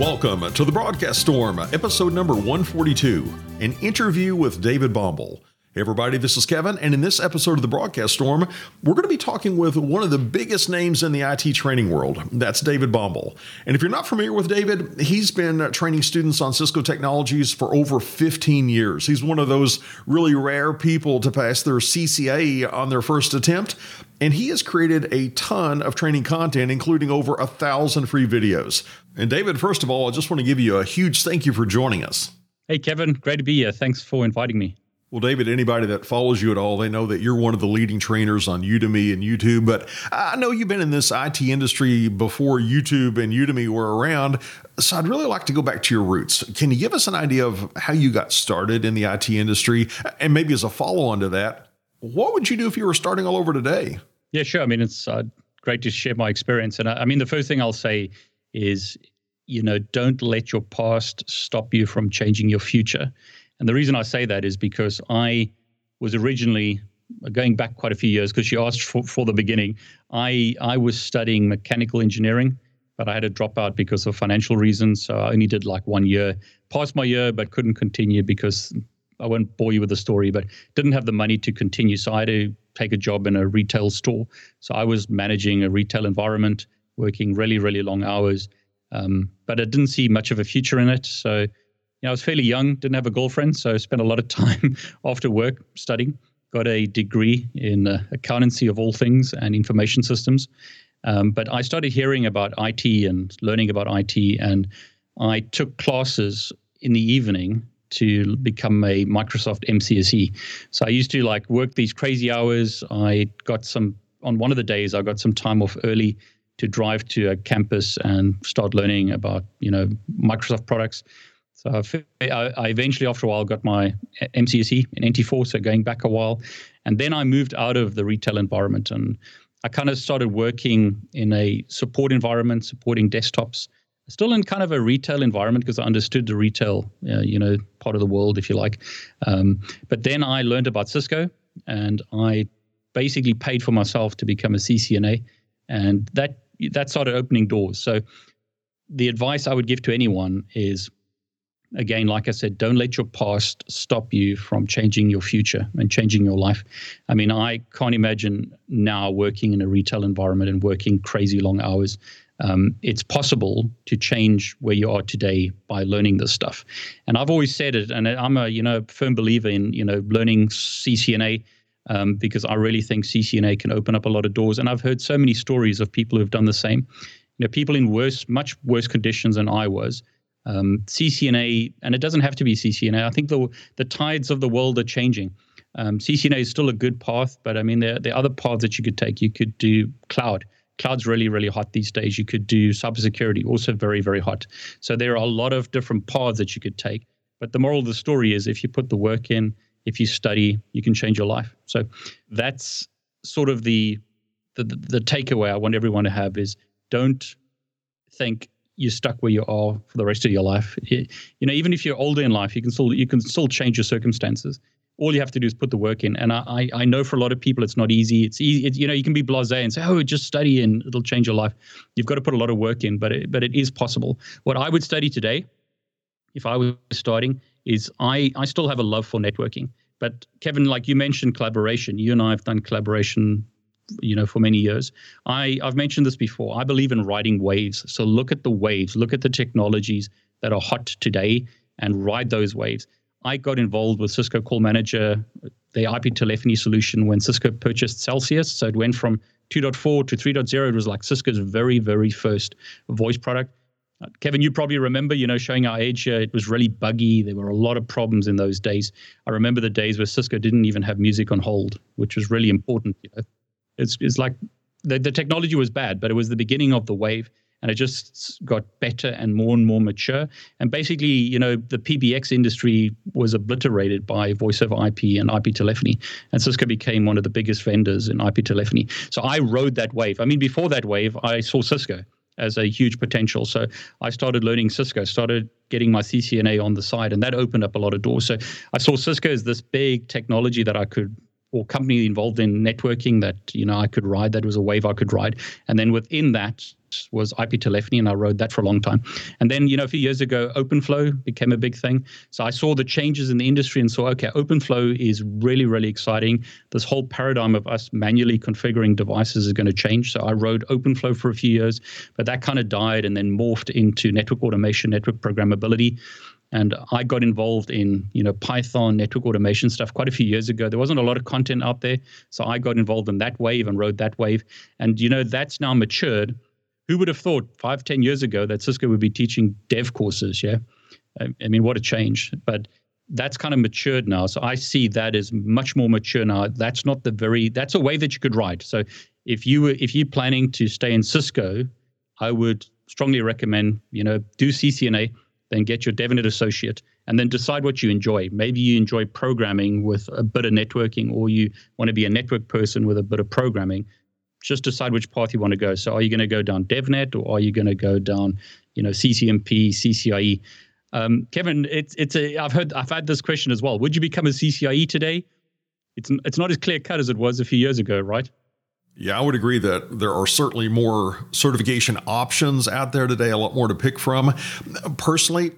Welcome to the Broadcast Storm, episode number 142, an interview with David Bombal. Hey everybody, this is Kevin, and in this episode of the Broadcast Storm, we're going to be talking with one of the biggest names in the IT training world. That's David Bombal. And if you're not familiar with David, he's been training students on Cisco technologies for over 15 years. He's one of those really rare people to pass their CCIE on their first attempt, and he has created a ton of training content, including over a thousand free videos. And David, first of all, I just want to give you a huge thank you for joining us. Hey, Kevin, great to be here. Thanks for inviting me. Well, David, anybody that follows you at all, they know that you're one of the leading trainers on Udemy and YouTube. But I know you've been in this IT industry before YouTube and Udemy were around. So I'd really like to go back to your roots. Can you give us an idea of how you got started in the IT industry? And maybe as a follow on to that, what would you do if you were starting all over today? Yeah, sure. I mean, it's uh, great to share my experience. And I, I mean, the first thing I'll say is, you know, don't let your past stop you from changing your future. And the reason I say that is because I was originally going back quite a few years because you asked for, for the beginning. I I was studying mechanical engineering, but I had to drop out because of financial reasons. So I only did like one year, passed my year, but couldn't continue because I won't bore you with the story, but didn't have the money to continue. So I had to take a job in a retail store. So I was managing a retail environment, working really, really long hours. Um, but I didn't see much of a future in it. So you know, I was fairly young, didn't have a girlfriend, so I spent a lot of time after work studying. Got a degree in uh, accountancy of all things and information systems. Um, but I started hearing about IT and learning about IT, and I took classes in the evening to become a Microsoft MCSE. So I used to like work these crazy hours. I got some on one of the days I got some time off early to drive to a campus and start learning about you know Microsoft products. So I, eventually, after a while, got my MCSE in NT4, so going back a while. And then I moved out of the retail environment and I kind of started working in a support environment, supporting desktops, still in kind of a retail environment because I understood the retail, uh, you know, part of the world, if you like. Um, but then I learned about Cisco and I basically paid for myself to become a CCNA. And that that started opening doors. So the advice I would give to anyone is again, like I said, don't let your past stop you from changing your future and changing your life. I mean, I can't imagine now working in a retail environment and working crazy long hours. Um, it's possible to change where you are today by learning this stuff. And I've always said it, and I'm a you know firm believer in you know learning CCNA. Um, because I really think CCNA can open up a lot of doors. And I've heard so many stories of people who've done the same. You know, people in worse, much worse conditions than I was, um, CCNA, and it doesn't have to be CCNA. I think the the tides of the world are changing. Um, CCNA is still a good path, but I mean there there are other paths that you could take. You could do cloud. Cloud's really really hot these days. You could do cybersecurity, also very very hot. So there are a lot of different paths that you could take. But the moral of the story is, if you put the work in, if you study, you can change your life. So that's sort of the the, the takeaway I want everyone to have is don't think you're stuck where you are for the rest of your life. You, know, even if you're older in life, you can still you can still change your circumstances. All you have to do is put the work in. And I I know for a lot of people it's not easy. It's easy. It, you know, you can be blasé and say, oh, just study and it'll change your life. You've got to put a lot of work in, but it, but it is possible. What I would study today, if I was starting, is I I still have a love for networking. But Kevin, like you mentioned, collaboration. You and I have done collaboration you know for many years. I i've mentioned this before. I believe in riding waves. So look at the waves. Look at the technologies that are hot today and ride those waves. I got involved with cisco call manager the ip telephony solution when cisco purchased Selsius. So it went from 2.4 to 3.0 it was like cisco's very very first voice product Kevin, you probably remember, you know, showing our age, uh, it was really buggy. There were a lot of problems in those days. I remember the days where Cisco didn't even have music on hold, which was really important. You know? It's, it's like the, the technology was bad, but it was the beginning of the wave and it just got better and more and more mature. And basically, you know, the PBX industry was obliterated by voice over IP and IP telephony, and Cisco became one of the biggest vendors in IP telephony. So I rode that wave. I mean, before that wave, I saw Cisco as a huge potential. So I started learning Cisco, started getting my CCNA on the side, and that opened up a lot of doors. So I saw Cisco as this big technology that I could or company involved in networking that you know I could ride. That was a wave I could ride, and then within that, was IP telephony, and I rode that for a long time. And then, you know, a few years ago, OpenFlow became a big thing. So I saw the changes in the industry and saw, okay, OpenFlow is really, really exciting. This whole paradigm of us manually configuring devices is going to change. So I rode OpenFlow for a few years, but that kind of died and then morphed into network automation, network programmability and I got involved in you know Python network automation stuff quite a few years ago. There wasn't a lot of content out there, so I got involved in that wave and rode that wave. And you know that's now matured. Who would have thought five, ten years ago that Cisco would be teaching dev courses? Yeah, I mean what a change. But that's kind of matured now. So I see that as much more mature now. That's not the very. That's a way that you could ride. So if you were if you're planning to stay in Cisco, I would strongly recommend you know do CCNA then get your DevNet associate, and then decide what you enjoy. Maybe you enjoy programming with a bit of networking, or you want to be a network person with a bit of programming. Just decide which path you want to go. So, are you going to go down DevNet, or are you going to go down, you know, CCNP, CCIE? Um, Kevin, it's it's a. I've heard I've had this question as well. Would you become a CCIE today? It's it's not as clear cut as it was a few years ago, right? Yeah, I would agree that there are certainly more certification options out there today, a lot more to pick from. Personally,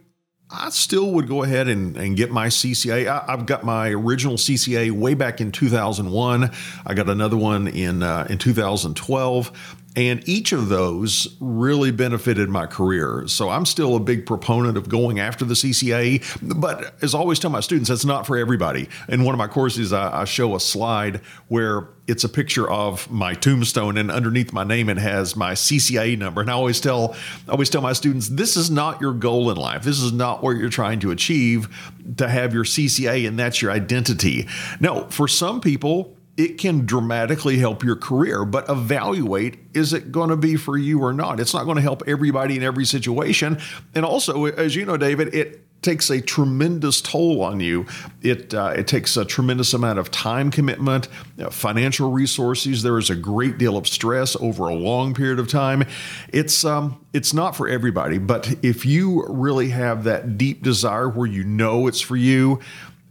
I still would go ahead and, and get my CCIE. I, have got my original CCIE way back in 2001. I got another one in uh, in 2012. And each of those really benefited my career. So I'm still a big proponent of going after the CCIE. But as I always tell my students, that's not for everybody. In one of my courses, I, I show a slide where it's a picture of my tombstone, and underneath my name, it has my CCIE number. And I always tell, I always tell my students, this is not your goal in life. This is not what you're trying to achieve to have your CCIE, and that's your identity. No, for some people, it can dramatically help your career, but evaluate is it going to be for you or not? It's not going to help everybody in every situation. And also, as you know, David, it takes a tremendous toll on you. It uh, it takes a tremendous amount of time commitment, uh, financial resources. There is a great deal of stress over a long period of time. It's um it's not for everybody, but if you really have that deep desire where you know it's for you,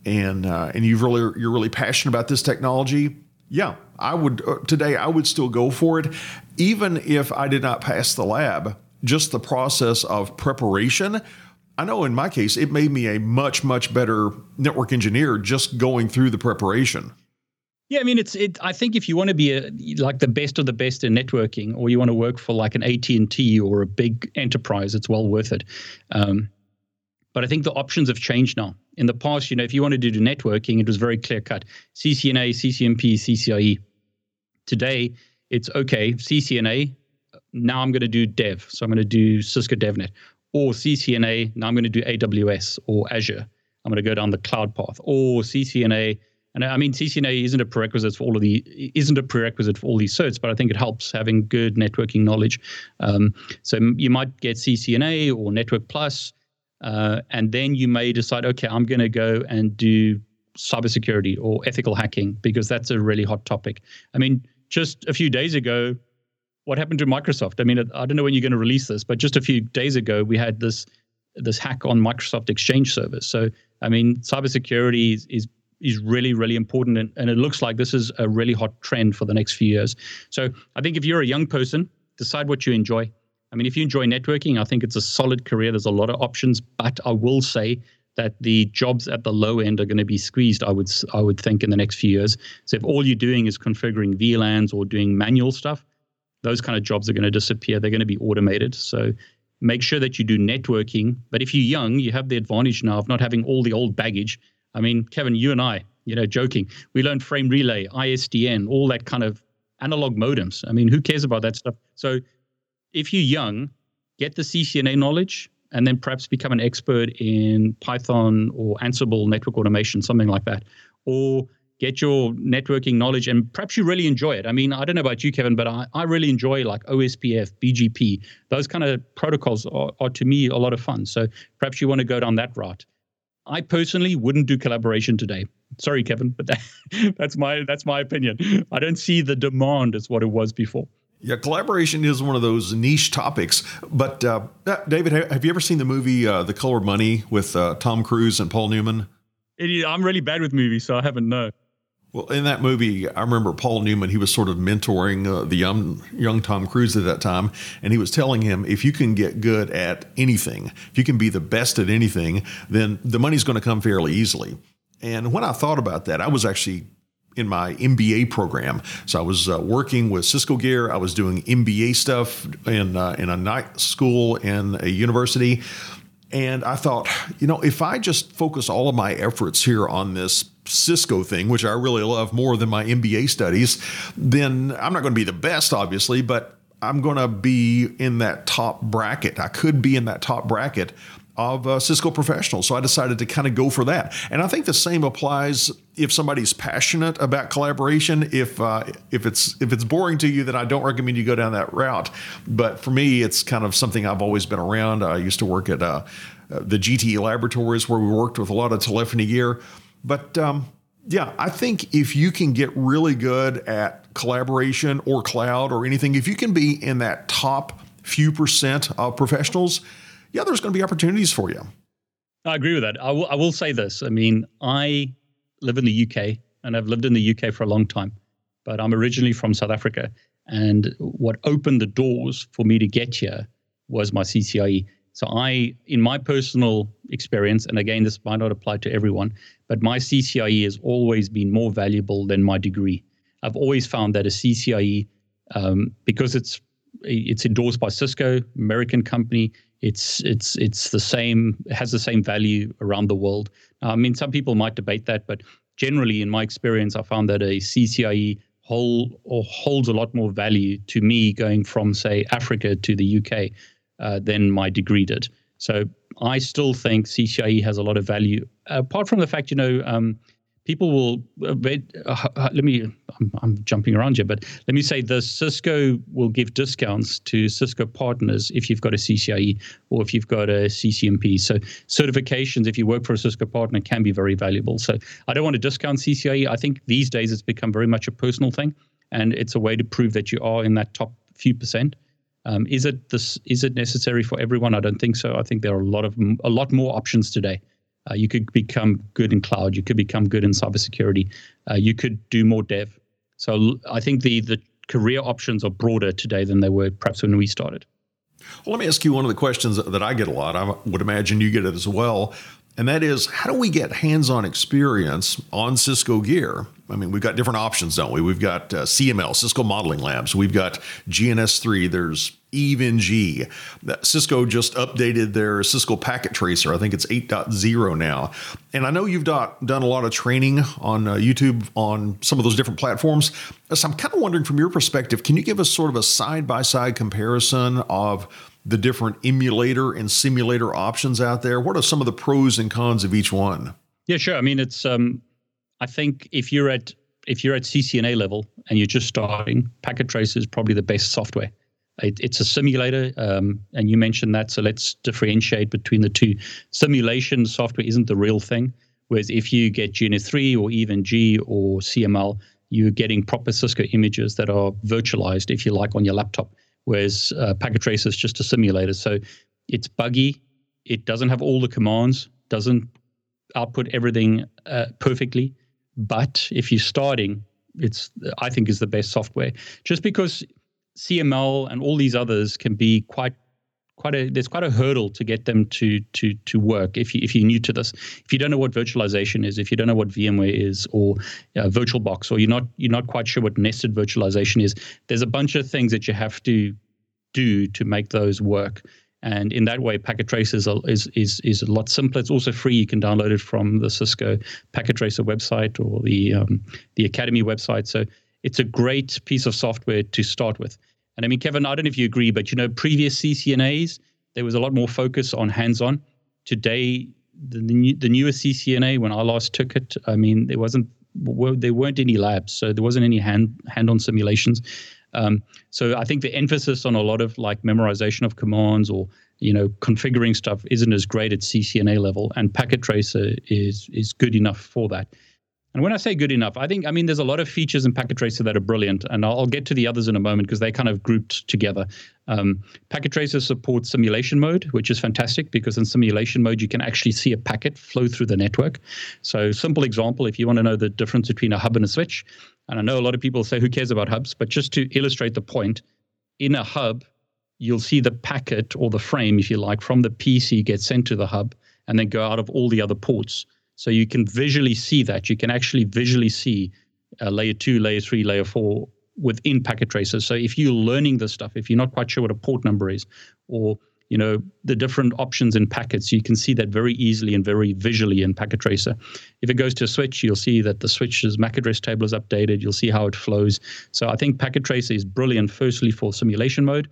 and uh, and you really you're really passionate about this technology, yeah, I would uh, today I would still go for it, even if I did not pass the lab. Just the process of preparation. I know in my case, it made me a much much better network engineer just going through the preparation. Yeah, I mean, it's it. I think if you want to be a, like the best of the best in networking, or you want to work for like an AT and T or a big enterprise, it's well worth it. Um, but I think the options have changed now. In the past, you know, if you wanted to do networking, it was very clear cut CCNA, CCNP, CCIE. Today, it's okay, CCNA, now I'm going to do dev. So I'm going to do Cisco DevNet. Or CCNA, now I'm going to do AWS or Azure. I'm going to go down the cloud path. Or CCNA, and I mean CCNA isn't a prerequisite for all of the isn't a prerequisite for all these certs, but I think it helps having good networking knowledge. Um, so you might get CCNA or Network Plus uh, and then you may decide, okay, I'm going to go and do cybersecurity or ethical hacking because that's a really hot topic. I mean, just a few days ago, what happened to Microsoft? I mean, I don't know when you're going to release this, but just a few days ago, we had this this hack on Microsoft Exchange servers. So, I mean, cybersecurity is, is is really, really important. And, and it looks like this is a really hot trend for the next few years. So I think if you're a young person, decide what you enjoy. I mean, if you enjoy networking, I think it's a solid career. There's a lot of options, but I will say that the jobs at the low end are going to be squeezed. I would I would think in the next few years. So if all you're doing is configuring VLANs or doing manual stuff, those kind of jobs are going to disappear. They're going to be automated. So make sure that you do networking. But if you're young, you have the advantage now of not having all the old baggage. I mean, Kevin, you and I, you know, joking, we learned frame relay, ISDN, all that kind of analog modems. I mean, who cares about that stuff? So if you're young, get the CCNA knowledge and then perhaps become an expert in Python or Ansible network automation, something like that. Or get your networking knowledge and perhaps you really enjoy it. I mean, I don't know about you, Kevin, but I, I really enjoy like OSPF, BGP. Those kind of protocols are, are to me a lot of fun. So perhaps you want to go down that route. I personally wouldn't do collaboration today. Sorry, Kevin, but that, that's my that's my opinion. I don't see the demand as what it was before. Yeah, collaboration is one of those niche topics. But uh, uh David, have you ever seen the movie uh, The Color of Money with uh, Tom Cruise and Paul Newman? It, I'm really bad with movies, so I haven't. No. Well, in that movie, I remember Paul Newman. He was sort of mentoring uh, the young young Tom Cruise at that time, and he was telling him, if you can get good at anything, if you can be the best at anything, then the money's going to come fairly easily. And when I thought about that, I was actually in my MBA program. So I was uh, working with Cisco Gear. I was doing MBA stuff in uh, in a night school in a university. And I thought, you know, if I just focus all of my efforts here on this Cisco thing, which I really love more than my MBA studies, then I'm not going to be the best, obviously, but I'm going to be in that top bracket. I could be in that top bracket of uh, Cisco professionals. So I decided to kind of go for that. And I think the same applies if somebody's passionate about collaboration. If uh, if it's if it's boring to you, then I don't recommend you go down that route. But for me, it's kind of something I've always been around. I used to work at uh, the GTE laboratories where we worked with a lot of telephony gear. But um, yeah, I think if you can get really good at collaboration or cloud or anything, if you can be in that top few percent of professionals, yeah, there's going to be opportunities for you. I agree with that. I will, will say this. I mean, I live in the UK and I've lived in the UK for a long time, but I'm originally from South Africa. And what opened the doors for me to get here was my CCIE. So I, in my personal experience, and again, this might not apply to everyone, but my CCIE has always been more valuable than my degree. I've always found that a CCIE, um, because it's it's endorsed by Cisco, American company, it's it's it's the same has the same value around the world. I mean, some people might debate that, but generally, in my experience, I found that a CCIE hold or holds a lot more value to me going from say Africa to the UK uh, than my degree did. So I still think CCIE has a lot of value. Apart from the fact, you know, um, people will uh, uh, let me I'm, I'm, jumping around here but let me say this cisco will give discounts to cisco partners if you've got a ccie or if you've got a ccnp so certifications if you work for a cisco partner can be very valuable. So i don't want to discount ccie i think these days it's become very much a personal thing and it's a way to prove that you are in that top few percent. Um, is it this is it necessary for everyone? I don't think so. I think there are a lot of a lot more options today uh, you could become good in cloud. You could become good in cybersecurity. Uh, you could do more dev. So I think the the career options are broader today than they were perhaps when we started. Well, let me ask you one of the questions that I get a lot. I would imagine you get it as well. And that is, how do we get hands on experience on Cisco gear? I mean, we've got different options, don't we? We've got uh, CML, Cisco Modeling Labs. We've got GNS3. There's EVE-NG. Cisco just updated their Cisco Packet Tracer. I think it's 8.0 now. And I know you've done, done a lot of training on uh, YouTube on some of those different platforms. So I'm kind of wondering from your perspective, can you give us sort of a side by side comparison of the different emulator and simulator options out there? What are some of the pros and cons of each one? Yeah, sure. I mean, it's um, I think if you're at if you're at CCNA level and you're just starting, Packet Tracer is probably the best software. It, it's a simulator, um, and you mentioned that, so let's differentiate between the two. Simulation software isn't the real thing, whereas if you get GNS3 or EVE-NG or CML, you're getting proper Cisco images that are virtualized, if you like, on your laptop whereas uh, Packet Tracer is just a simulator. So it's buggy. It doesn't have all the commands, doesn't output everything uh, perfectly. But if you're starting, it's I think is the best software. Just because CML and all these others can be quite quite a there's quite a hurdle to get them to to to work if you if you're new to this. If you don't know what virtualization is if you don't know what VMware is or uh, VirtualBox or you're not you're not quite sure what nested virtualization is there's a bunch of things that you have to do to make those work. And in that way packet tracer is, a, is is is a lot simpler. It's also free. You can download it from the Cisco packet tracer website or the um, the academy website. So it's a great piece of software to start with and I mean, Kevin, I don't know if you agree, but you know, previous CCNAs, there was a lot more focus on hands-on. Today, the the, new, the newest CCNA, when I last took it, I mean, there wasn't there weren't any labs, so there wasn't any hand hand-on simulations. Um, so I think the emphasis on a lot of like memorization of commands or you know configuring stuff isn't as great at CCNA level, and Packet Tracer is is good enough for that. And when I say good enough, I think, I mean, there's a lot of features in Packet Tracer that are brilliant, and I'll, I'll get to the others in a moment because they kind of grouped together. Um, Packet Tracer supports simulation mode, which is fantastic because in simulation mode, you can actually see a packet flow through the network. So, simple example if you want to know the difference between a hub and a switch, and I know a lot of people say, who cares about hubs? But just to illustrate the point, in a hub, you'll see the packet or the frame, if you like, from the PC get sent to the hub and then go out of all the other ports. So you can visually see that. You can actually visually see uh, layer two, layer three, layer four within packet tracers. So if you're learning this stuff, if you're not quite sure what a port number is, or you know the different options in packets, you can see that very easily and very visually in packet tracer. If it goes to a switch, you'll see that the switch's MAC address table is updated. You'll see how it flows. So I think packet tracer is brilliant. Firstly, for simulation mode,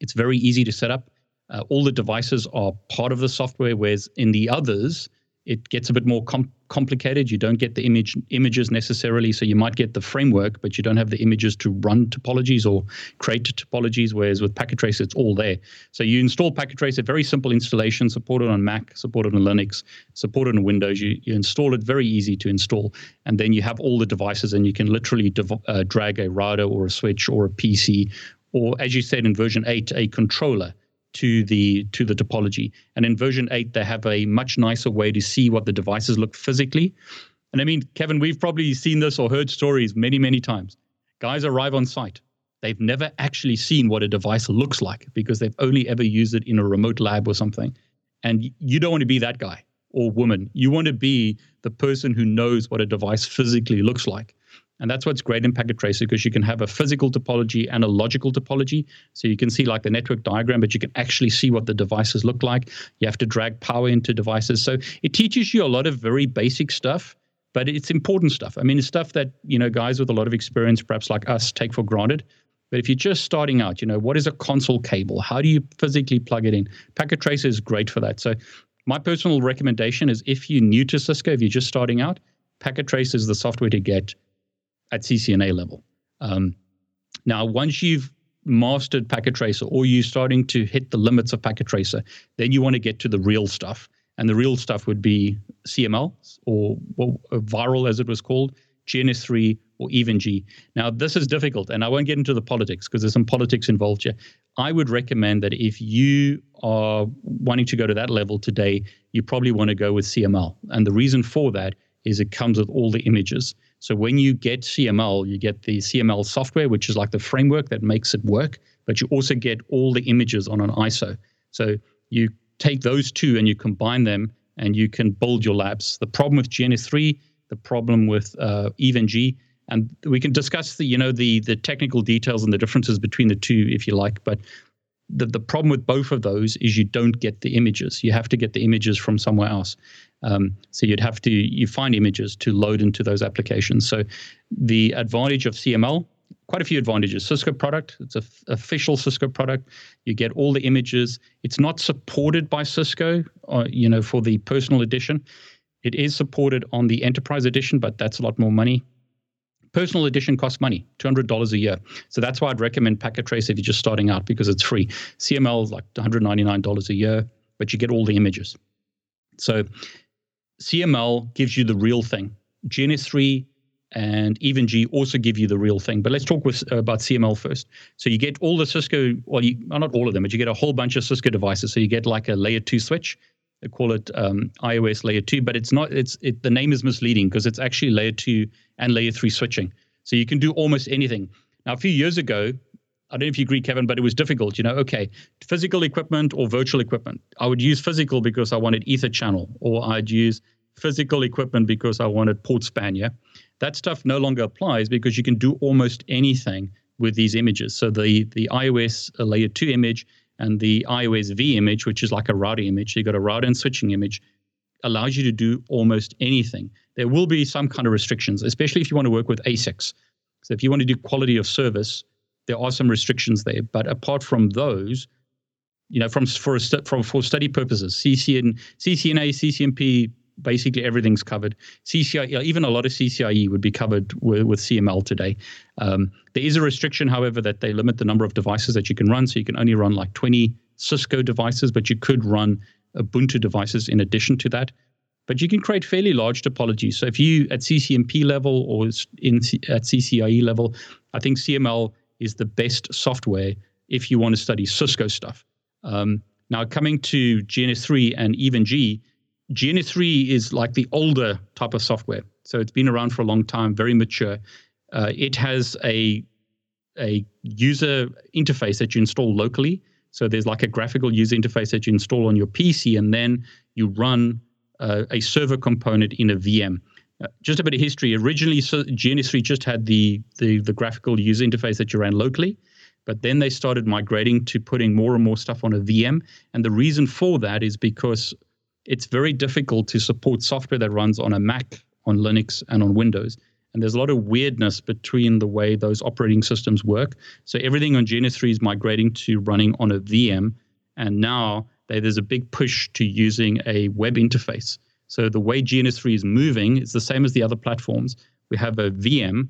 it's very easy to set up. Uh, all the devices are part of the software, whereas in the others, it gets a bit more com- complicated. You don't get the image images necessarily, so you might get the framework, but you don't have the images to run topologies or create topologies. Whereas with Packet Tracer, it's all there. So you install Packet Tracer, very simple installation, supported on Mac, supported on Linux, supported on Windows. You, you install it, very easy to install, and then you have all the devices, and you can literally div- uh, drag a router or a switch or a PC, or as you said in version eight, a controller to the to the topology. And in version 8, they have a much nicer way to see what the devices look physically. And I mean, Kevin, we've probably seen this or heard stories many, many times. Guys arrive on site. They've never actually seen what a device looks like because they've only ever used it in a remote lab or something. And you don't want to be that guy or woman. You want to be the person who knows what a device physically looks like. And that's what's great in Packet Tracer because you can have a physical topology and a logical topology. So you can see like the network diagram, but you can actually see what the devices look like. You have to drag power into devices. So it teaches you a lot of very basic stuff, but it's important stuff. I mean, it's stuff that, you know, guys with a lot of experience, perhaps like us, take for granted. But if you're just starting out, you know, what is a console cable? How do you physically plug it in? Packet Tracer is great for that. So my personal recommendation is if you're new to Cisco, if you're just starting out, Packet Tracer is the software to get at CCNA level. Um, now, once you've mastered packet tracer or you're starting to hit the limits of packet tracer, then you want to get to the real stuff. And the real stuff would be CML or well, VIRL as it was called, GNS3 or EVE-NG. Now, this is difficult, and I won't get into the politics because there's some politics involved here. I would recommend that if you are wanting to go to that level today, you probably want to go with CML. And the reason for that is it comes with all the images. So when you get CML, you get the CML software, which is like the framework that makes it work, but you also get all the images on an ISO. So you take those two and you combine them and you can build your labs. The problem with GNS3, the problem with uh, EVE-NG, and we can discuss the you know the the technical details and the differences between the two if you like, but the, the problem with both of those is you don't get the images. You have to get the images from somewhere else. Um, so you'd have to you find images to load into those applications. So the advantage of CML, quite a few advantages. Cisco product, it's an f- official Cisco product. You get all the images. It's not supported by Cisco, uh, you know, for the personal edition. It is supported on the enterprise edition, but that's a lot more money. Personal edition costs money, $200 a year. So that's why I'd recommend Packet Trace if you're just starting out because it's free. CML is like $199 a year, but you get all the images. So CML gives you the real thing. GNS3 and EVE-NG also give you the real thing. But let's talk with, uh, about CML first. So you get all the Cisco, well, you, well, not all of them, but you get a whole bunch of Cisco devices. So you get like a layer two switch. They call it um, iOS layer two, but it's not. It's it, the name is misleading because it's actually layer two and layer three switching. So you can do almost anything. Now, a few years ago, I don't know if you agree, Kevin, but it was difficult. You know, okay, physical equipment or virtual equipment. I would use physical because I wanted Ether channel, or I'd use physical equipment because I wanted port span. Yeah, that stuff no longer applies because you can do almost anything with these images. So the the iOS layer two image and the iOS V image, which is like a router image, so you got a router and switching image, allows you to do almost anything. There will be some kind of restrictions, especially if you want to work with ASICs. So if you want to do quality of service there are some restrictions there. But apart from those, you know, from for from for study purposes, CCN, CCNA, CCNP, basically everything's covered. CCIE, even a lot of CCIE would be covered with, with CML today. Um, there is a restriction, however, that they limit the number of devices that you can run. So you can only run like 20 Cisco devices, but you could run Ubuntu devices in addition to that. but you can create fairly large topologies. So if you at CCNP level or in at CCIE level, I think CML is the best software if you want to study Cisco stuff. Um, now coming to GNS3 and EVE-NG, GNS3 is like the older type of software. So it's been around for a long time, very mature. Uh, it has a a user interface that you install locally. So there's like a graphical user interface that you install on your PC, and then you run uh, a server component in a VM. Uh, just a bit of history. Originally, so GNS3 just had the, the the graphical user interface that you ran locally, but then they started migrating to putting more and more stuff on a VM. And the reason for that is because it's very difficult to support software that runs on a Mac, on Linux, and on Windows. And there's a lot of weirdness between the way those operating systems work. So everything on GNS3 is migrating to running on a VM. And now there's a big push to using a web interface. So the way GNS3 is moving is the same as the other platforms. We have a VM.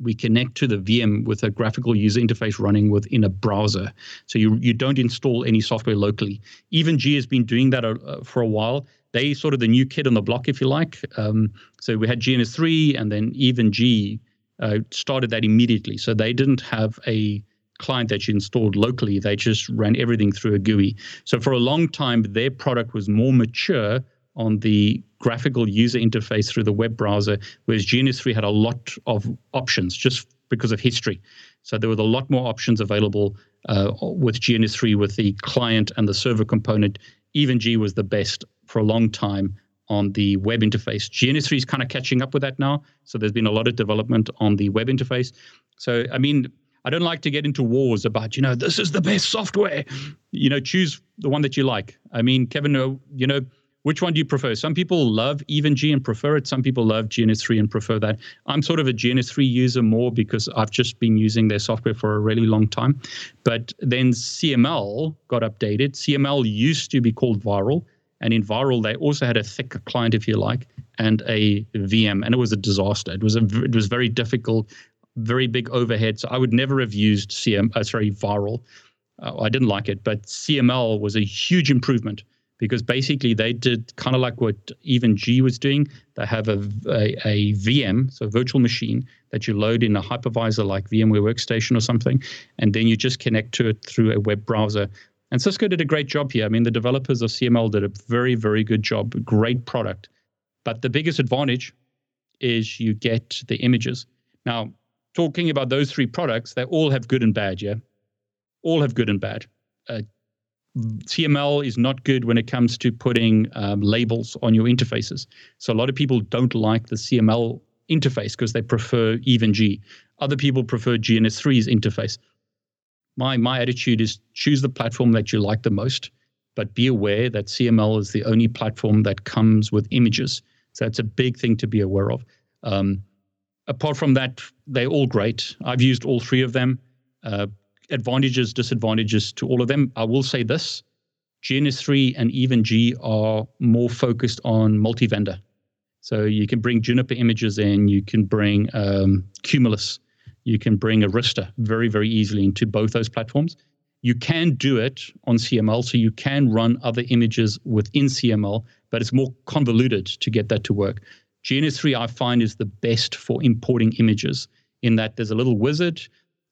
We connect to the VM with a graphical user interface running within a browser. So you, you don't install any software locally. EVE-NG has been doing that uh, for a while they sort of the new kid on the block, if you like. Um, so we had GNS3 and then EVE-NG uh, started that immediately. So they didn't have a client that you installed locally. They just ran everything through a GUI. So for a long time, their product was more mature on the graphical user interface through the web browser, whereas GNS3 had a lot of options just because of history. So there were a lot more options available uh, with GNS3 with the client and the server component. EVE-NG was the best for a long time on the web interface. GNS3 is kind of catching up with that now. So there's been a lot of development on the web interface. So, I mean, I don't like to get into wars about, you know, this is the best software. You know, choose the one that you like. I mean, Kevin, uh, you know, which one do you prefer? Some people love EVE-NG and prefer it. Some people love GNS3 and prefer that. I'm sort of a GNS3 user more because I've just been using their software for a really long time. But then CML got updated. CML used to be called VIRL. And in VIRL, they also had a thick client, if you like, and a VM, and it was a disaster. It was a it was very difficult, very big overhead. So I would never have used CM, uh, sorry, VIRL. Uh, I didn't like it, but CML was a huge improvement because basically they did kind of like what EVE-NG was doing. They have a, a, a, VM, so a virtual machine that you load in a hypervisor like VMware Workstation or something, and then you just connect to it through a web browser and Cisco did a great job here. I mean, the developers of CML did a very, very good job, great product. But the biggest advantage is you get the images. Now, talking about those three products, they all have good and bad, yeah? All have good and bad. Uh, CML is not good when it comes to putting um, labels on your interfaces. So a lot of people don't like the CML interface because they prefer EVE-NG. Other people prefer GNS3's interface my my attitude is choose the platform that you like the most, but be aware that CML is the only platform that comes with images. So that's a big thing to be aware of. Um, apart from that, they're all great. I've used all three of them. Uh, advantages, disadvantages to all of them. I will say this: GNS3 and EVE-NG are more focused on multi-vendor. So you can bring Juniper images in, you can bring um, Cumulus you can bring a Arista very, very easily into both those platforms. You can do it on CML, so you can run other images within CML, but it's more convoluted to get that to work. GNS3, I find, is the best for importing images in that there's a little wizard.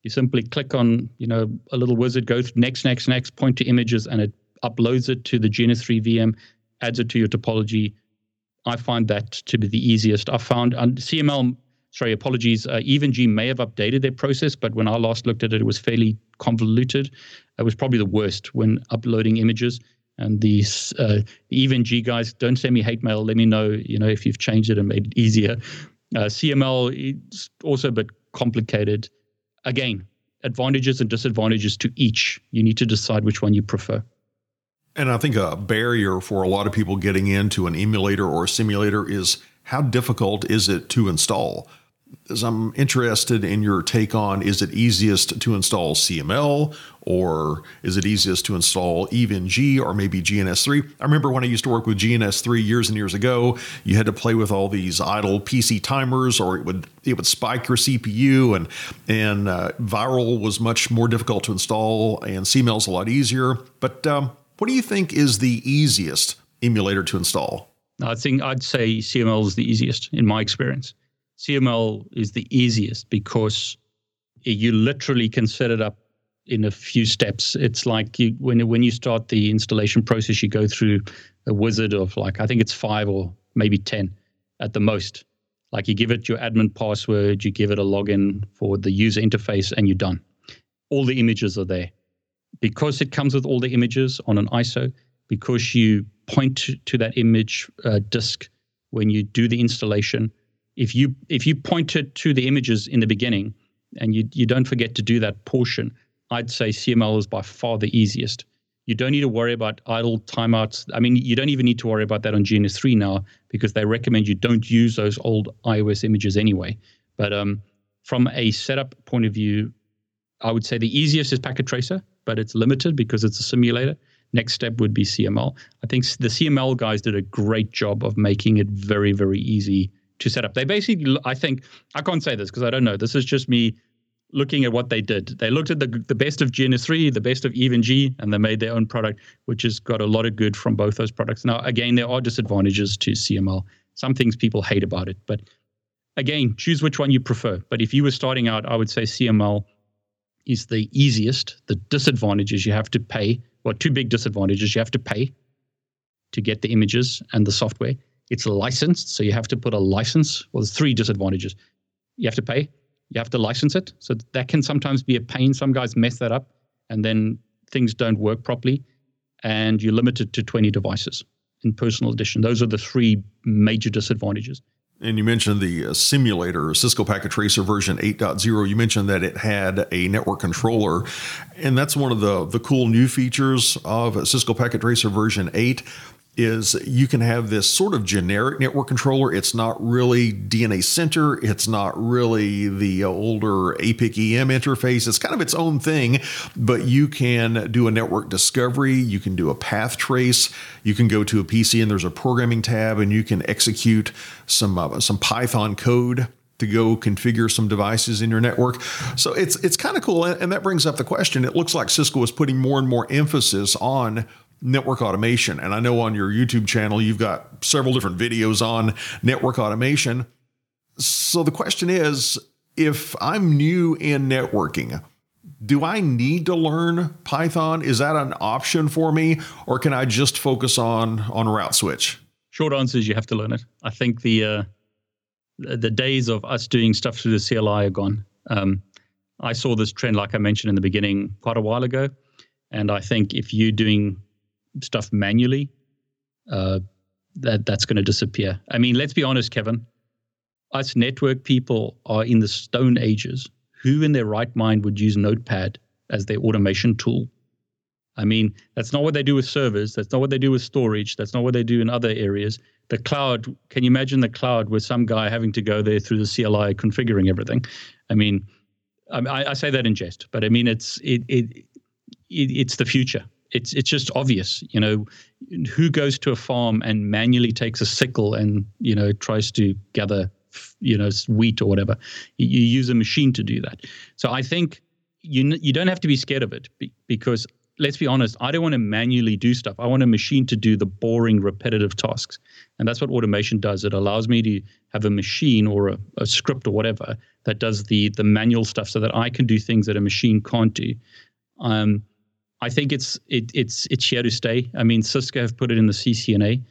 You simply click on, you know, a little wizard, go next, next, next, point to images, and it uploads it to the GNS3 VM, adds it to your topology. I find that to be the easiest. I found on CML sorry, apologies. Uh, EVE-NG may have updated their process, but when I last looked at it, it was fairly convoluted. It was probably the worst when uploading images. And these uh, EVE-NG guys, don't send me hate mail. Let me know, you know, if you've changed it and made it easier. Uh, CML is also a bit complicated. Again, advantages and disadvantages to each. You need to decide which one you prefer. And I think a barrier for a lot of people getting into an emulator or a simulator is how difficult is it to install? As I'm interested in your take on is it easiest to install CML or is it easiest to install EVE-NG or maybe GNS3? I remember when I used to work with GNS3 years and years ago, you had to play with all these idle PC timers or it would it would spike your CPU and and uh, VIRL was much more difficult to install and CML's a lot easier. But um, what do you think is the easiest emulator to install? I think I'd say CML is the easiest in my experience. CML is the easiest because you literally can set it up in a few steps. It's like you, when when you start the installation process, you go through a wizard of like I think it's five or maybe ten at the most. Like you give it your admin password, you give it a login for the user interface, and you're done. All the images are there. Because it comes with all the images on an ISO, because you point to, that image uh, disk when you do the installation. If you if you point it to the images in the beginning, and you you don't forget to do that portion, I'd say CML is by far the easiest. You don't need to worry about idle timeouts. I mean, you don't even need to worry about that on GNS3 now because they recommend you don't use those old iOS images anyway. But um, from a setup point of view, I would say the easiest is Packet Tracer, but it's limited because it's a simulator. Next step would be CML. I think the CML guys did a great job of making it very, very easy to set up. They basically, I think, I can't say this because I don't know. This is just me looking at what they did. They looked at the the best of GNS3, the best of EVE-NG, and they made their own product, which has got a lot of good from both those products. Now, again, there are disadvantages to CML. Some things people hate about it, but again, choose which one you prefer. But if you were starting out, I would say CML is the easiest. The disadvantages you have to pay. Well, two big disadvantages you have to pay to get the images and the software. It's licensed, so you have to put a license. Well, there's three disadvantages. You have to pay you have to license it. So that can sometimes be a pain. Some guys mess that up and then things don't work properly. And you're limited to 20 devices in personal edition. Those are the three major disadvantages. And you mentioned the uh, simulator, Cisco Packet Tracer version 8.0. You mentioned that it had a network controller, and that's one of the the cool new features of Cisco Packet Tracer version 8 is you can have this sort of generic network controller. It's not really DNA Center. It's not really the older APIC EM interface. It's kind of its own thing, but you can do a network discovery. You can do a path trace. You can go to a PC and there's a programming tab and you can execute some uh, some Python code to go configure some devices in your network. So it's it's kind of cool, and that brings up the question. It looks like Cisco is putting more and more emphasis on network automation. And I know on your YouTube channel, you've got several different videos on network automation. So the question is if I'm new in networking, do I need to learn Python? Is that an option for me, or can I just focus on on route switch? Short answer is you have to learn it. I think the uh, the days of us doing stuff through the CLI are gone. Um, I saw this trend, like I mentioned in the beginning, quite a while ago, and I think if you're doing stuff manually, uh, that that's going to disappear. I mean, let's be honest, Kevin. Us network people are in the stone ages. Who in their right mind would use Notepad as their automation tool? I mean, that's not what they do with servers. That's not what they do with storage. That's not what they do in other areas. The cloud, can you imagine the cloud with some guy having to go there through the CLI configuring everything? I mean, I, I say that in jest, but I mean, it's it, it, it it's the future it's it's just obvious. You know, who goes to a farm and manually takes a sickle and you know tries to gather you know wheat or whatever. You, use a machine to do that. So I think you you don't have to be scared of it because let's be honest, I don't want to manually do stuff. I want a machine to do the boring, repetitive tasks. And that's what automation does. It allows me to have a machine or a, a, script or whatever that does the the manual stuff so that I can do things that a machine can't do. Um, I think it's it, it's it's here to stay. I mean, Cisco have put it in the CCNA.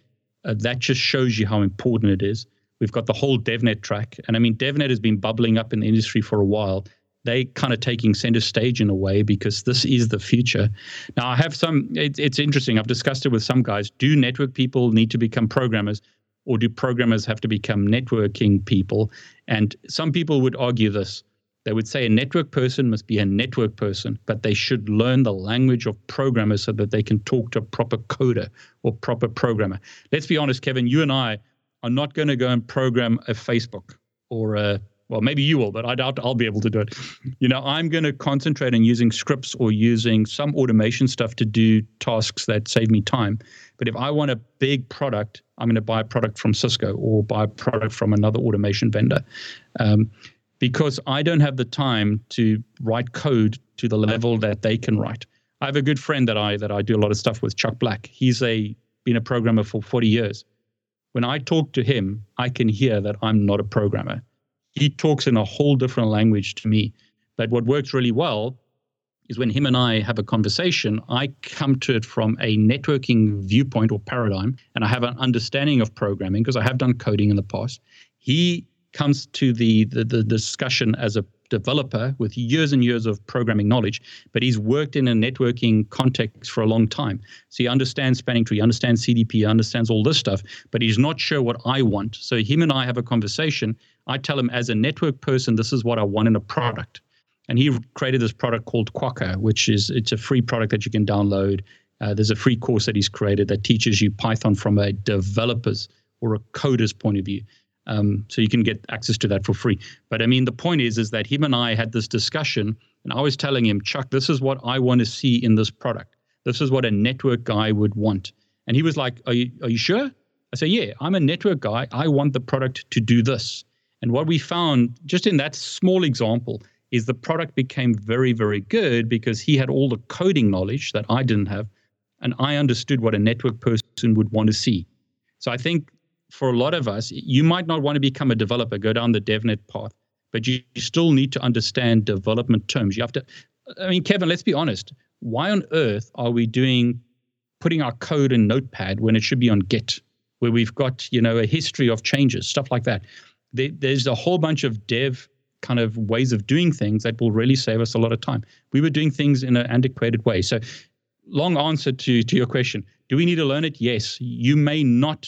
Uh, that just shows you how important it is. We've got the whole DevNet track, and I mean, DevNet has been bubbling up in the industry for a while. They kind of taking center stage in a way because this is the future. Now, I have some. It, it's interesting. I've discussed it with some guys. Do network people need to become programmers, or do programmers have to become networking people? And some people would argue this they would say a network person must be a network person, but they should learn the language of programmers so that they can talk to a proper coder or proper programmer. Let's be honest, Kevin, you and I are not going to go and program a Facebook or a well, maybe you will, but I doubt I'll be able to do it. You know, I'm going to concentrate on using scripts or using some automation stuff to do tasks that save me time. But if I want a big product, I'm going to buy a product from Cisco or buy a product from another automation vendor. Um, because I don't have the time to write code to the level that they can write. I have a good friend that I that I do a lot of stuff with, Chuck Black. He's a been a programmer for 40 years. When I talk to him, I can hear that I'm not a programmer. He talks in a whole different language to me. But what works really well is when him and I have a conversation, I come to it from a networking viewpoint or paradigm, and I have an understanding of programming because I have done coding in the past. He comes to the, the, the discussion as a developer with years and years of programming knowledge, but he's worked in a networking context for a long time. So he understands spanning tree, understands CDP, understands all this stuff, but he's not sure what I want. So him and I have a conversation. I tell him as a network person, this is what I want in a product and he created this product called Quokka, which is it's a free product that you can download. Uh, there's a free course that he's created that teaches you Python from a developer's or a coder's point of view. Um, so you can get access to that for free. But I mean, the point is, is that him and I had this discussion, and I was telling him, Chuck, this is what I want to see in this product. This is what a network guy would want. And he was like, Are you, are you sure? I said, Yeah, I'm a network guy. I want the product to do this. And what we found just in that small example is the product became very, very good because he had all the coding knowledge that I didn't have. And I understood what a network person would want to see. So I think for a lot of us, you might not want to become a developer, go down the DevNet path, but you, still need to understand development terms. You have to, I mean, Kevin, let's be honest. Why on earth are we doing putting our code in Notepad when it should be on Git, where we've got you know a history of changes, stuff like that? There, there's a whole bunch of dev kind of ways of doing things that will really save us a lot of time. We were doing things in an antiquated way. So, long answer to, to your question do we need to learn it? Yes. You may not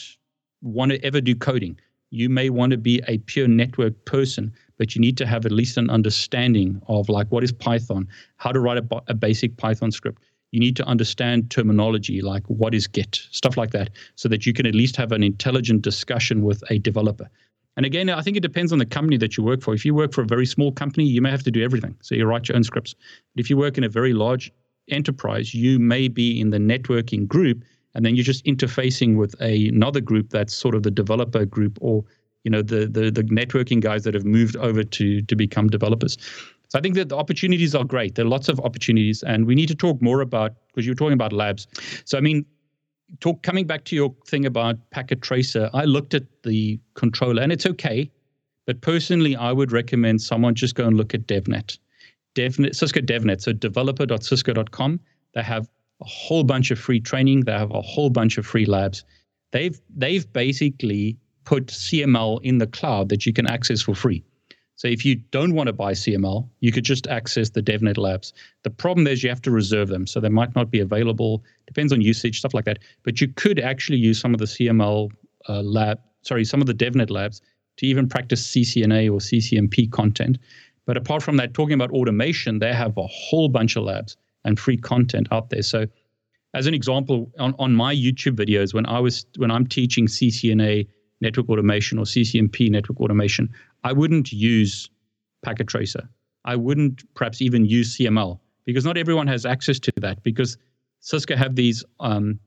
want to ever do coding. You may want to be a pure network person, but you need to have at least an understanding of like what is Python, how to write a, a basic Python script. You need to understand terminology like what is Git, stuff like that, so that you can at least have an intelligent discussion with a developer. And again, I think it depends on the company that you work for. If you work for a very small company, you may have to do everything. So you write your own scripts. But if you work in a very large enterprise, you may be in the networking group and then you're just interfacing with a, another group that's sort of the developer group or you know the, the the networking guys that have moved over to to become developers. So I think that the opportunities are great. There are lots of opportunities, and we need to talk more about because you were talking about labs. So I mean, talk coming back to your thing about packet tracer, I looked at the controller and it's okay. But personally, I would recommend someone just go and look at DevNet. DevNet Cisco DevNet, so developer.cisco.com. They have a whole bunch of free training. They have a whole bunch of free labs. They've they've basically put CML in the cloud that you can access for free. So if you don't want to buy CML, you could just access the DevNet labs. The problem is you have to reserve them, so they might not be available. Depends on usage, stuff like that. But you could actually use some of the CML uh, lab, sorry, some of the DevNet labs to even practice CCNA or CCNP content. But apart from that, talking about automation, they have a whole bunch of labs and free content out there. So as an example, on, on my YouTube videos, when I was when I'm teaching CCNA network automation or CCNP network automation, I wouldn't use Packet Tracer. I wouldn't perhaps even use CML because not everyone has access to that because Cisco have these um,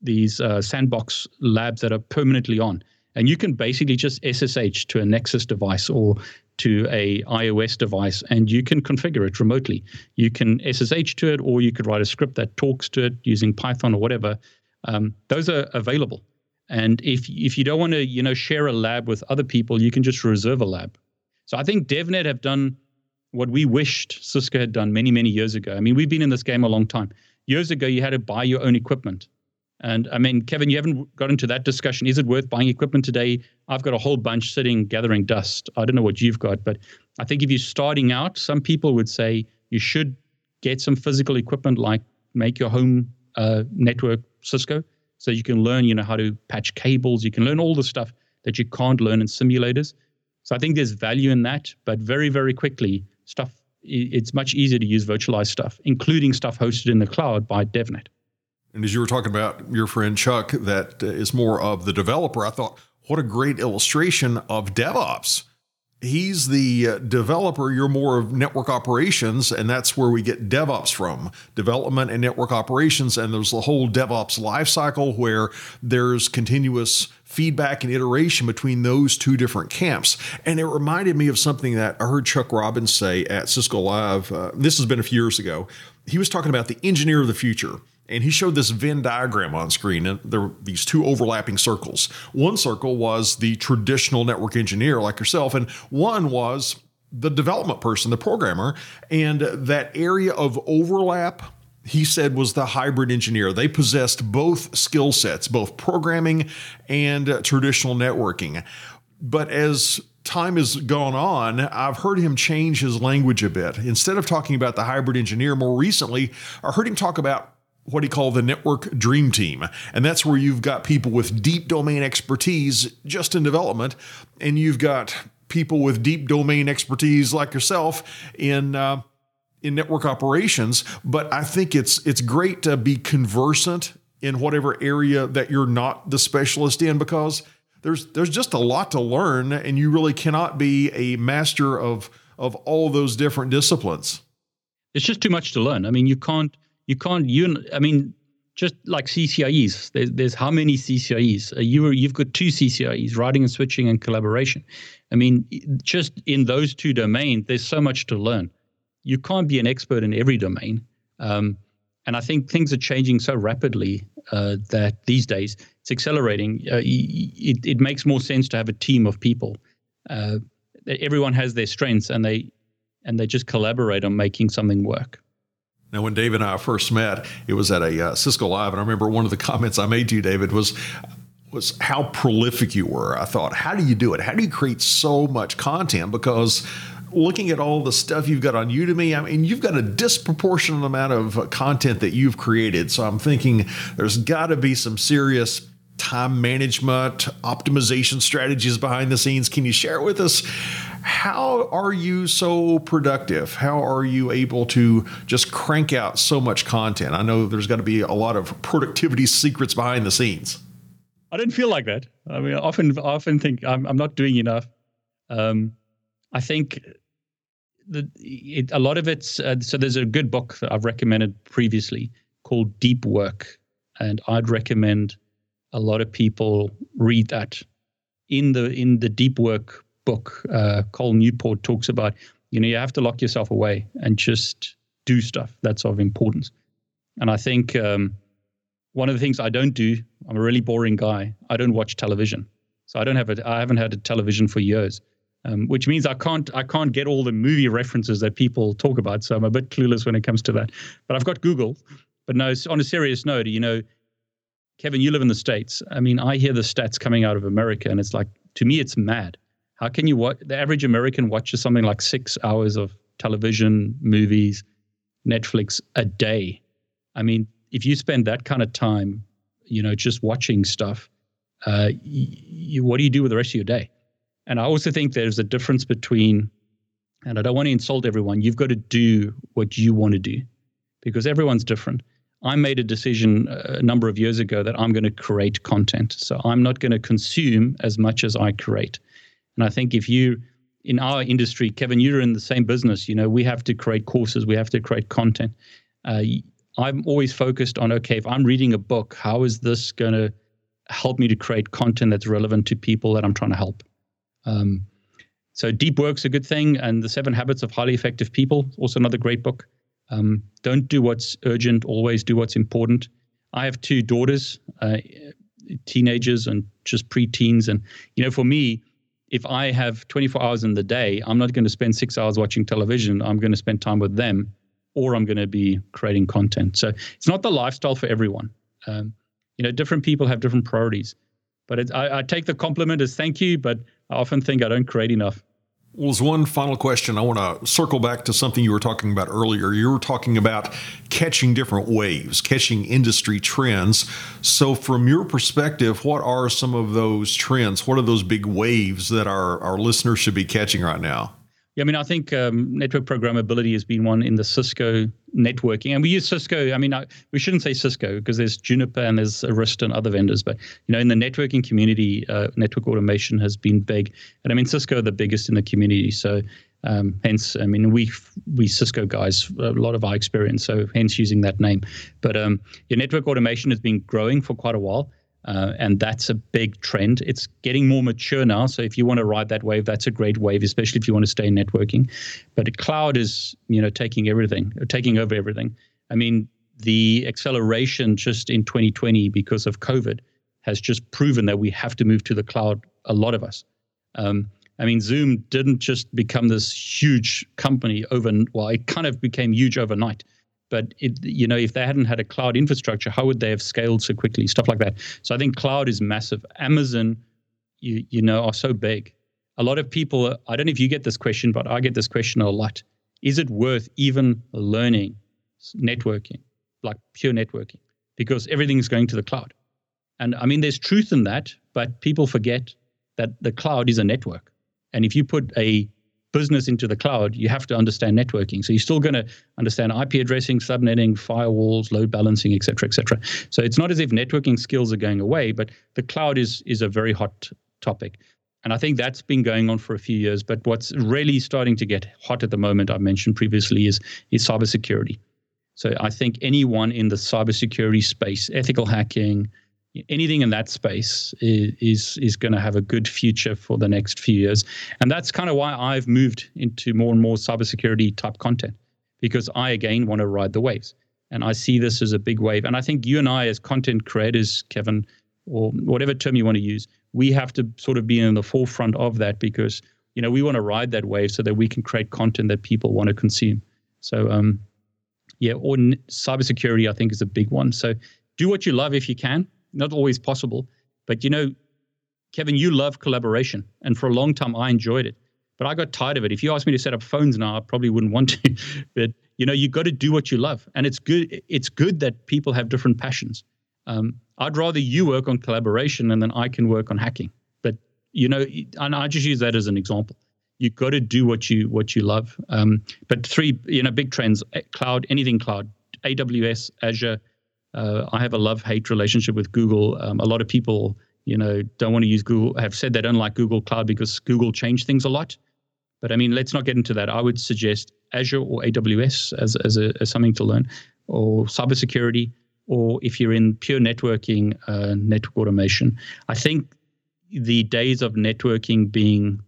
these uh, sandbox labs that are permanently on, and you can basically just SSH to a Nexus device or to a IOS device, and you can configure it remotely. You can SSH to it, or you could write a script that talks to it using Python or whatever. Um, those are available. And if if you don't want to, you know, share a lab with other people, you can just reserve a lab. So I think DevNet have done what we wished Cisco had done many, many years ago. I mean, we've been in this game a long time. Years ago, you had to buy your own equipment. And I mean, Kevin, you haven't got into that discussion. Is it worth buying equipment today? I've got a whole bunch sitting gathering dust. I don't know what you've got, but I think if you're starting out, some people would say you should get some physical equipment like make your home uh, network Cisco so you can learn, you know, how to patch cables. You can learn all the stuff that you can't learn in simulators. So I think there's value in that, but very, very quickly, stuff it's much easier to use virtualized stuff, including stuff hosted in the cloud by DevNet. And as you were talking about your friend Chuck, that uh, more of the developer, I thought, what a great illustration of DevOps. He's the uh, developer you're more of network operations and that's where we get devops from. Development and network operations and there's the whole devops lifecycle where there's continuous feedback and iteration between those two different camps. And it reminded me of something that i heard chuck robbins say at cisco live uh, this has been a few years ago. He was talking about the engineer of the future and he showed this Venn diagram on screen, and there were these two overlapping circles. One circle was the traditional network engineer like yourself, and one was the development person, the programmer, and that area of overlap he said was the hybrid engineer. They possessed both skill sets, both programming and traditional networking. But as time has gone on, I've heard him change his language a bit. Instead of talking about the hybrid engineer, more recently, I heard him talk about what he called the network dream team. And that's where you've got people with deep domain expertise just in development, and you've got people with deep domain expertise like yourself in uh, in network operations. But I think it's it's great to be conversant in whatever area that you're not the specialist in because there's there's just a lot to learn, and you really cannot be a master of of all those different disciplines. It's just too much to learn. I mean, you can't you can't you. I mean, just like CCIEs, there's, there's how many CCIEs? Uh, you you've got two CCIEs, routing and switching and collaboration. I mean, just in those two domains, there's so much to learn. You can't be an expert in every domain. Um, and I think things are changing so rapidly uh, that these days it's accelerating. Uh, it, it makes more sense to have a team of people. Uh, everyone has their strengths, and they and they just collaborate on making something work. Now, when David and I first met, it was at a uh, Cisco Live, and I remember one of the comments I made to you, David, was was how prolific you were. I thought, how do you do it? How do you create so much content? Because looking at all the stuff you've got on Udemy, I mean, you've got a disproportionate amount of content that you've created. So I'm thinking there's got to be some serious time management, optimization strategies behind the scenes. Can you share with us? How are you so productive? How are you able to just crank out so much content? I know there's got to be a lot of productivity secrets behind the scenes. I don't feel like that. I mean, I often, often think I'm, I'm not doing enough. Um, I think the, it, a lot of it's uh, so there's a good book that I've recommended previously called Deep Work, and I'd recommend a lot of people read that. In the in the Deep Work book, uh, Cal Newport talks about you know you have to lock yourself away and just do stuff that's of importance. And I think um, one of the things I don't do, I'm a really boring guy. I don't watch television, so I don't have a I haven't had a television for years um, which means I can't I can't get all the movie references that people talk about. So I'm a bit clueless when it comes to that. But I've got Google. But no, on a serious note, you know, Kevin, you live in the states. I mean, I hear the stats coming out of America, and it's like to me, it's mad. How can you watch? The average American watches something like six hours of television, movies, Netflix a day. I mean, if you spend that kind of time, you know, just watching stuff, uh, you, what do you do with the rest of your day? And I also think there's a difference between, and I don't want to insult everyone, you've got to do what you want to do because everyone's different. I made a decision a number of years ago that I'm going to create content. So I'm not going to consume as much as I create. And I think if you, in our industry, Kevin, you're in the same business, you know, we have to create courses, we have to create content. Uh, I'm always focused on okay, if I'm reading a book, how is this going to help me to create content that's relevant to people that I'm trying to help? Um, so deep work's a good thing, and the Seven Habits of Highly Effective People also another great book. Um, don't do what's urgent; always do what's important. I have two daughters, uh, teenagers and just pre-teens, and you know, for me, if I have 24 hours in the day, I'm not going to spend six hours watching television. I'm going to spend time with them, or I'm going to be creating content. So it's not the lifestyle for everyone. Um, you know, different people have different priorities. But I, I take the compliment as thank you, but I often think I don't create enough. Well, there's one final question. I want to circle back to something you were talking about earlier. You were talking about catching different waves, catching industry trends. So, from your perspective, what are some of those trends? What are those big waves that our, our listeners should be catching right now? Yeah, I mean, I think um, network programmability has been one in the Cisco networking, and we use Cisco. I mean, I, we shouldn't say Cisco because there's Juniper and there's Arista and other vendors, but you know, in the networking community, uh, network automation has been big, and I mean, Cisco are the biggest in the community, so. Um, hence, I mean, we we Cisco guys, a lot of our experience, so hence using that name. But um, your network automation has been growing for quite a while. Uh, and that's a big trend. It's getting more mature now. So if you want to ride that wave, that's a great wave, especially if you want to stay in networking. But cloud is, you know, taking everything, taking over everything. I mean, the acceleration just in 2020 because of COVID has just proven that we have to move to the cloud, a lot of us. Um, I mean, Zoom didn't just become this huge company over, well, it kind of became huge overnight. But it, you know, if they hadn't had a cloud infrastructure, how would they have scaled so quickly? Stuff like that. So I think cloud is massive. Amazon, you you know, are so big. A lot of people, I don't know if you get this question, but I get this question a lot. Is it worth even learning networking, like pure networking? Because everything's going to the cloud. And I mean, there's truth in that, but people forget that the cloud is a network. And if you put a business into the cloud, you have to understand networking. So you're still going to understand IP addressing, subnetting, firewalls, load balancing, et cetera, et cetera. So it's not as if networking skills are going away, but the cloud is is a very hot topic. And I think that's been going on for a few years. But what's really starting to get hot at the moment, I mentioned previously, is is cybersecurity. So I think anyone in the cybersecurity space, ethical hacking, anything in that space is is, going to have a good future for the next few years. And that's kind of why I've moved into more and more cybersecurity type content because I again want to ride the waves. And I see this as a big wave. And I think you and I, as content creators, Kevin, or whatever term you want to use, we have to sort of be in the forefront of that because you know we want to ride that wave so that we can create content that people want to consume. So um, yeah, or cybersecurity I think is a big one. So do what you love if you can not always possible. But you know, Kevin, you love collaboration, and for a long time I enjoyed it. But I got tired of it. If you asked me to set up phones now, I probably wouldn't want to. but you know, you got to do what you love, and it's good. It's good that people have different passions. Um, I'd rather you work on collaboration and then I can work on hacking. But you know, and I just use that as an example. You got to do what you what you love. Um, but three, you know, big trends: eh, cloud, anything cloud, AWS, Azure, uh, I have a love hate relationship with Google. Um, a lot of people, you know, don't want to use Google, have said they don't like Google Cloud because Google changed things a lot. But I mean, let's not get into that. I would suggest Azure or AWS as, as, a, as something to learn, or cybersecurity, or if you're in pure networking, uh, network automation. I think the days of networking being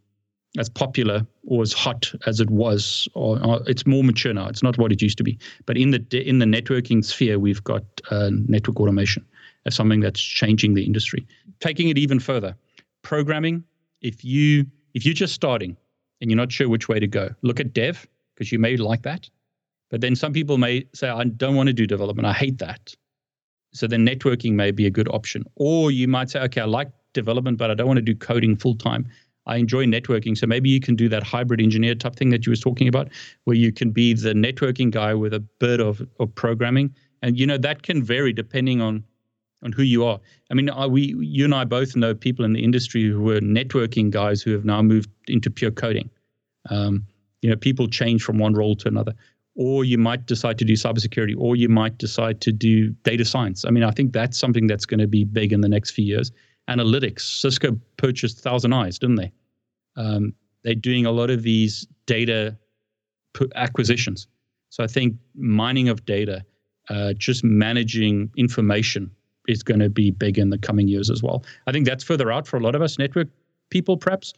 as popular or as hot as it was, or, or, it's more mature now. It's not what it used to be. But in the in the networking sphere, we've got uh, network automation as something that's changing the industry. Taking it even further, programming. If you if you're just starting and you're not sure which way to go, look at dev because you may like that. But then some people may say, I don't want to do development. I hate that. So then networking may be a good option. Or you might say, okay, I like development, but I don't want to do coding full time. I enjoy networking. So maybe you can do that hybrid engineer type thing that you was talking about, where you can be the networking guy with a bit of, of programming. And you know that can vary depending on on who you are. I mean, are we you and I both know people in the industry who were networking guys who have now moved into pure coding. Um, you know, people change from one role to another. Or you might decide to do cybersecurity, or you might decide to do data science. I mean, I think that's something that's going to be big in the next few years analytics. Cisco purchased ThousandEyes, didn't they? Um, they're doing a lot of these data acquisitions. So I think mining of data, uh, just managing information is going to be big in the coming years as well. I think that's further out for a lot of us network people, perhaps.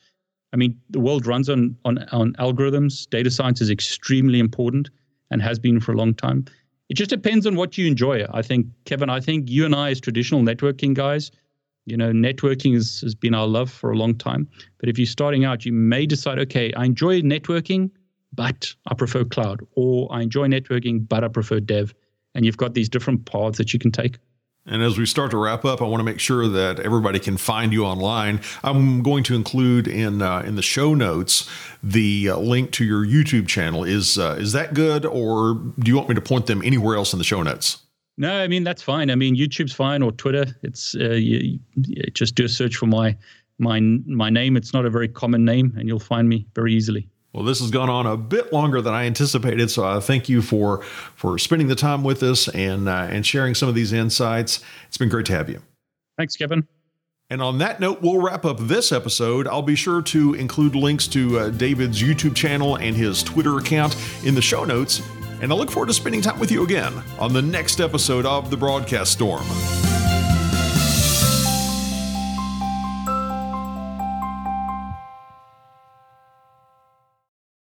I mean, the world runs on on on algorithms. Data science is extremely important and has been for a long time. It just depends on what you enjoy. I think, Kevin, I think you and I, as traditional networking guys, you know, networking is, has been our love for a long time. But if you're starting out, you may decide, okay, I enjoy networking, but I prefer cloud, or I enjoy networking, but I prefer dev. And you've got these different paths that you can take. And as we start to wrap up, I want to make sure that everybody can find you online. I'm going to include in uh, in the show notes the uh, link to your YouTube channel. Is uh, is that good, or do you want me to point them anywhere else in the show notes? No, I mean that's fine. I mean YouTube's fine or Twitter. It's uh, you, you just do a search for my my my name. It's not a very common name, and you'll find me very easily. Well, this has gone on a bit longer than I anticipated, so I thank you for for spending the time with us and uh, and sharing some of these insights. It's been great to have you. Thanks, Kevin. And on that note, we'll wrap up this episode. I'll be sure to include links to uh, David's YouTube channel and his Twitter account in the show notes and I look forward to spending time with you again on the next episode of The Broadcast Storm.